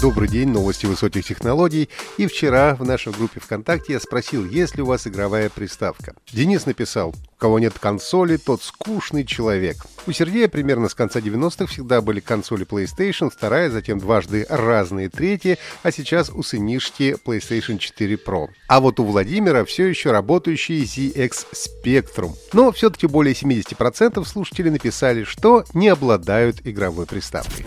Добрый день, новости высоких технологий. И вчера в нашей группе ВКонтакте я спросил, есть ли у вас игровая приставка. Денис написал, у кого нет консоли, тот скучный человек. У Сергея примерно с конца 90-х всегда были консоли PlayStation, вторая, затем дважды разные третьи, а сейчас у сынишки PlayStation 4 Pro. А вот у Владимира все еще работающий ZX Spectrum. Но все-таки более 70% слушателей написали, что не обладают игровой приставкой.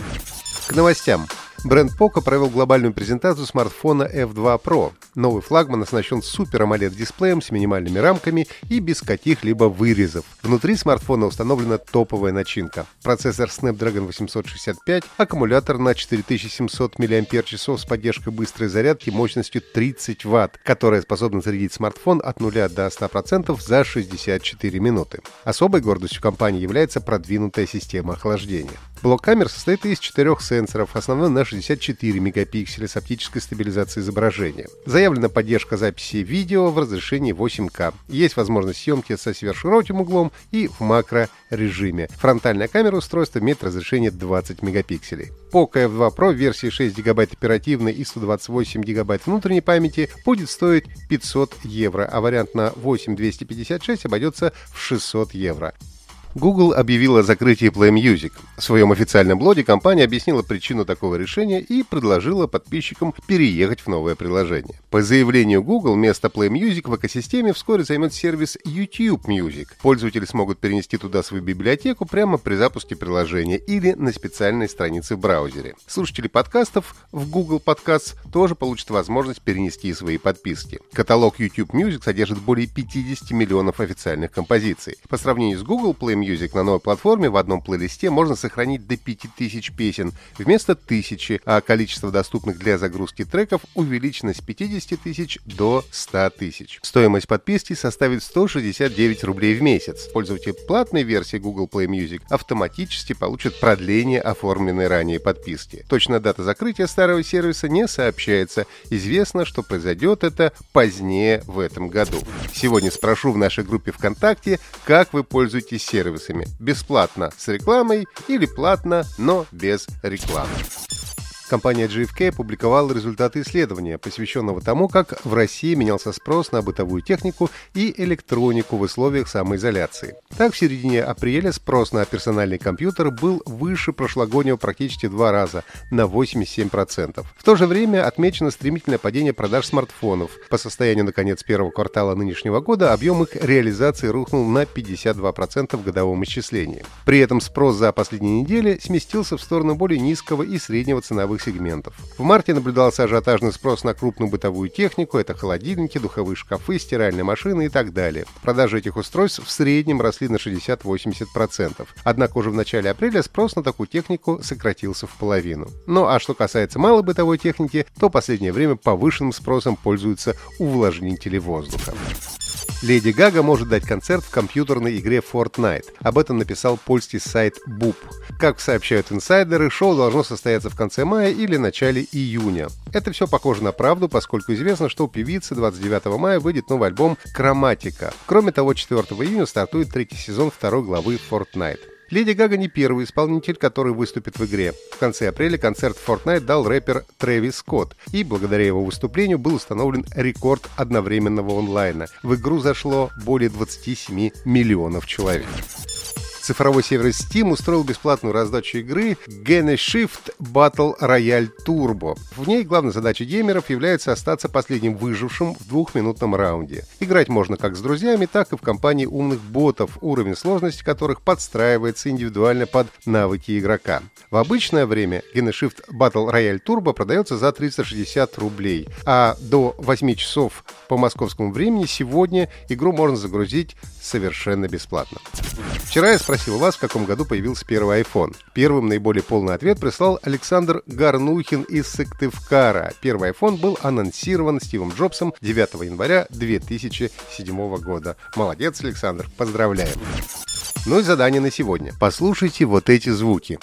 К новостям. Бренд Poco провел глобальную презентацию смартфона F2 Pro. Новый флагман оснащен супер AMOLED дисплеем с минимальными рамками и без каких-либо вырезов. Внутри смартфона установлена топовая начинка. Процессор Snapdragon 865, аккумулятор на 4700 мАч с поддержкой быстрой зарядки мощностью 30 Вт, которая способна зарядить смартфон от 0 до 100% за 64 минуты. Особой гордостью компании является продвинутая система охлаждения. Блок камер состоит из четырех сенсоров, основной на 64 мегапикселя с оптической стабилизацией изображения. Заявлена поддержка записи видео в разрешении 8К. Есть возможность съемки со сверхшироким углом и в макро-режиме. Фронтальная камера устройства имеет разрешение 20 мегапикселей. Poco F2 Pro версии 6 гигабайт оперативной и 128 гигабайт внутренней памяти будет стоить 500 евро, а вариант на 8256 обойдется в 600 евро. Google объявила о закрытии Play Music. В своем официальном блоге компания объяснила причину такого решения и предложила подписчикам переехать в новое приложение. По заявлению Google, место Play Music в экосистеме вскоре займет сервис YouTube Music. Пользователи смогут перенести туда свою библиотеку прямо при запуске приложения или на специальной странице в браузере. Слушатели подкастов в Google Podcasts тоже получат возможность перенести свои подписки. Каталог YouTube Music содержит более 50 миллионов официальных композиций. По сравнению с Google Play Music на новой платформе в одном плейлисте можно сохранить до 5000 песен вместо 1000, а количество доступных для загрузки треков увеличено с 50 тысяч до 100 тысяч. Стоимость подписки составит 169 рублей в месяц. Пользователи платной версии Google Play Music автоматически получат продление оформленной ранее подписки. Точная дата закрытия старого сервиса не сообщается. Известно, что произойдет это позднее в этом году. Сегодня спрошу в нашей группе ВКонтакте, как вы пользуетесь сервисами. Бесплатно с рекламой или платно, но без рекламы. Компания GFK опубликовала результаты исследования, посвященного тому, как в России менялся спрос на бытовую технику и электронику в условиях самоизоляции. Так, в середине апреля спрос на персональный компьютер был выше прошлогоднего практически два раза, на 87%. В то же время отмечено стремительное падение продаж смартфонов. По состоянию на конец первого квартала нынешнего года объем их реализации рухнул на 52% в годовом исчислении. При этом спрос за последние недели сместился в сторону более низкого и среднего ценовых сегментов. В марте наблюдался ажиотажный спрос на крупную бытовую технику, это холодильники, духовые шкафы, стиральные машины и так далее. Продажи этих устройств в среднем росли на 60-80%. Однако уже в начале апреля спрос на такую технику сократился в половину. Ну а что касается малой бытовой техники, то в последнее время повышенным спросом пользуются увлажнители воздуха. Леди Гага может дать концерт в компьютерной игре Fortnite. Об этом написал польский сайт Boop. Как сообщают инсайдеры, шоу должно состояться в конце мая или начале июня. Это все похоже на правду, поскольку известно, что у певицы 29 мая выйдет новый альбом «Хроматика». Кроме того, 4 июня стартует третий сезон второй главы Fortnite. Леди Гага не первый исполнитель, который выступит в игре. В конце апреля концерт Fortnite дал рэпер Трэвис Скотт, и благодаря его выступлению был установлен рекорд одновременного онлайна. В игру зашло более 27 миллионов человек. Цифровой сервис Steam устроил бесплатную раздачу игры Geneshift Battle Royale Turbo. В ней главной задачей геймеров является остаться последним выжившим в двухминутном раунде. Играть можно как с друзьями, так и в компании умных ботов, уровень сложности которых подстраивается индивидуально под навыки игрока. В обычное время Geneshift Battle Royale Turbo продается за 360 рублей, а до 8 часов по московскому времени сегодня игру можно загрузить совершенно бесплатно. Вчера я спросил вас, в каком году появился первый iPhone. Первым наиболее полный ответ прислал Александр Гарнухин из Сыктывкара. Первый iPhone был анонсирован Стивом Джобсом 9 января 2007 года. Молодец, Александр, поздравляем. Ну и задание на сегодня. Послушайте вот эти звуки.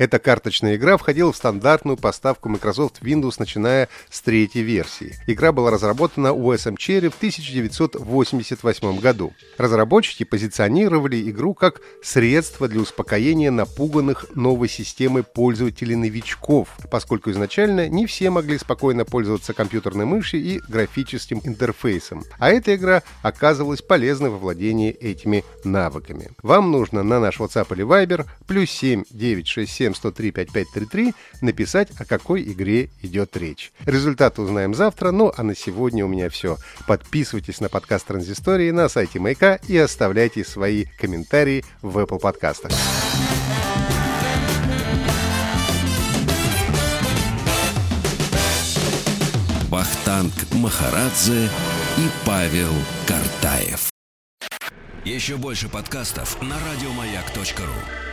Эта карточная игра входила в стандартную поставку Microsoft Windows, начиная с третьей версии. Игра была разработана OSM Cherry в 1988 году. Разработчики позиционировали игру как средство для успокоения напуганных новой системой пользователей-новичков, поскольку изначально не все могли спокойно пользоваться компьютерной мышью и графическим интерфейсом. А эта игра оказывалась полезной во владении этими навыками. Вам нужно на наш WhatsApp или Viber плюс 7 967 103 5533 написать, о какой игре идет речь. Результаты узнаем завтра, ну а на сегодня у меня все. Подписывайтесь на подкаст Транзистории на сайте Маяка и оставляйте свои комментарии в Apple подкастах. Вахтанг Махарадзе и Павел Картаев. Еще больше подкастов на радиомаяк.ру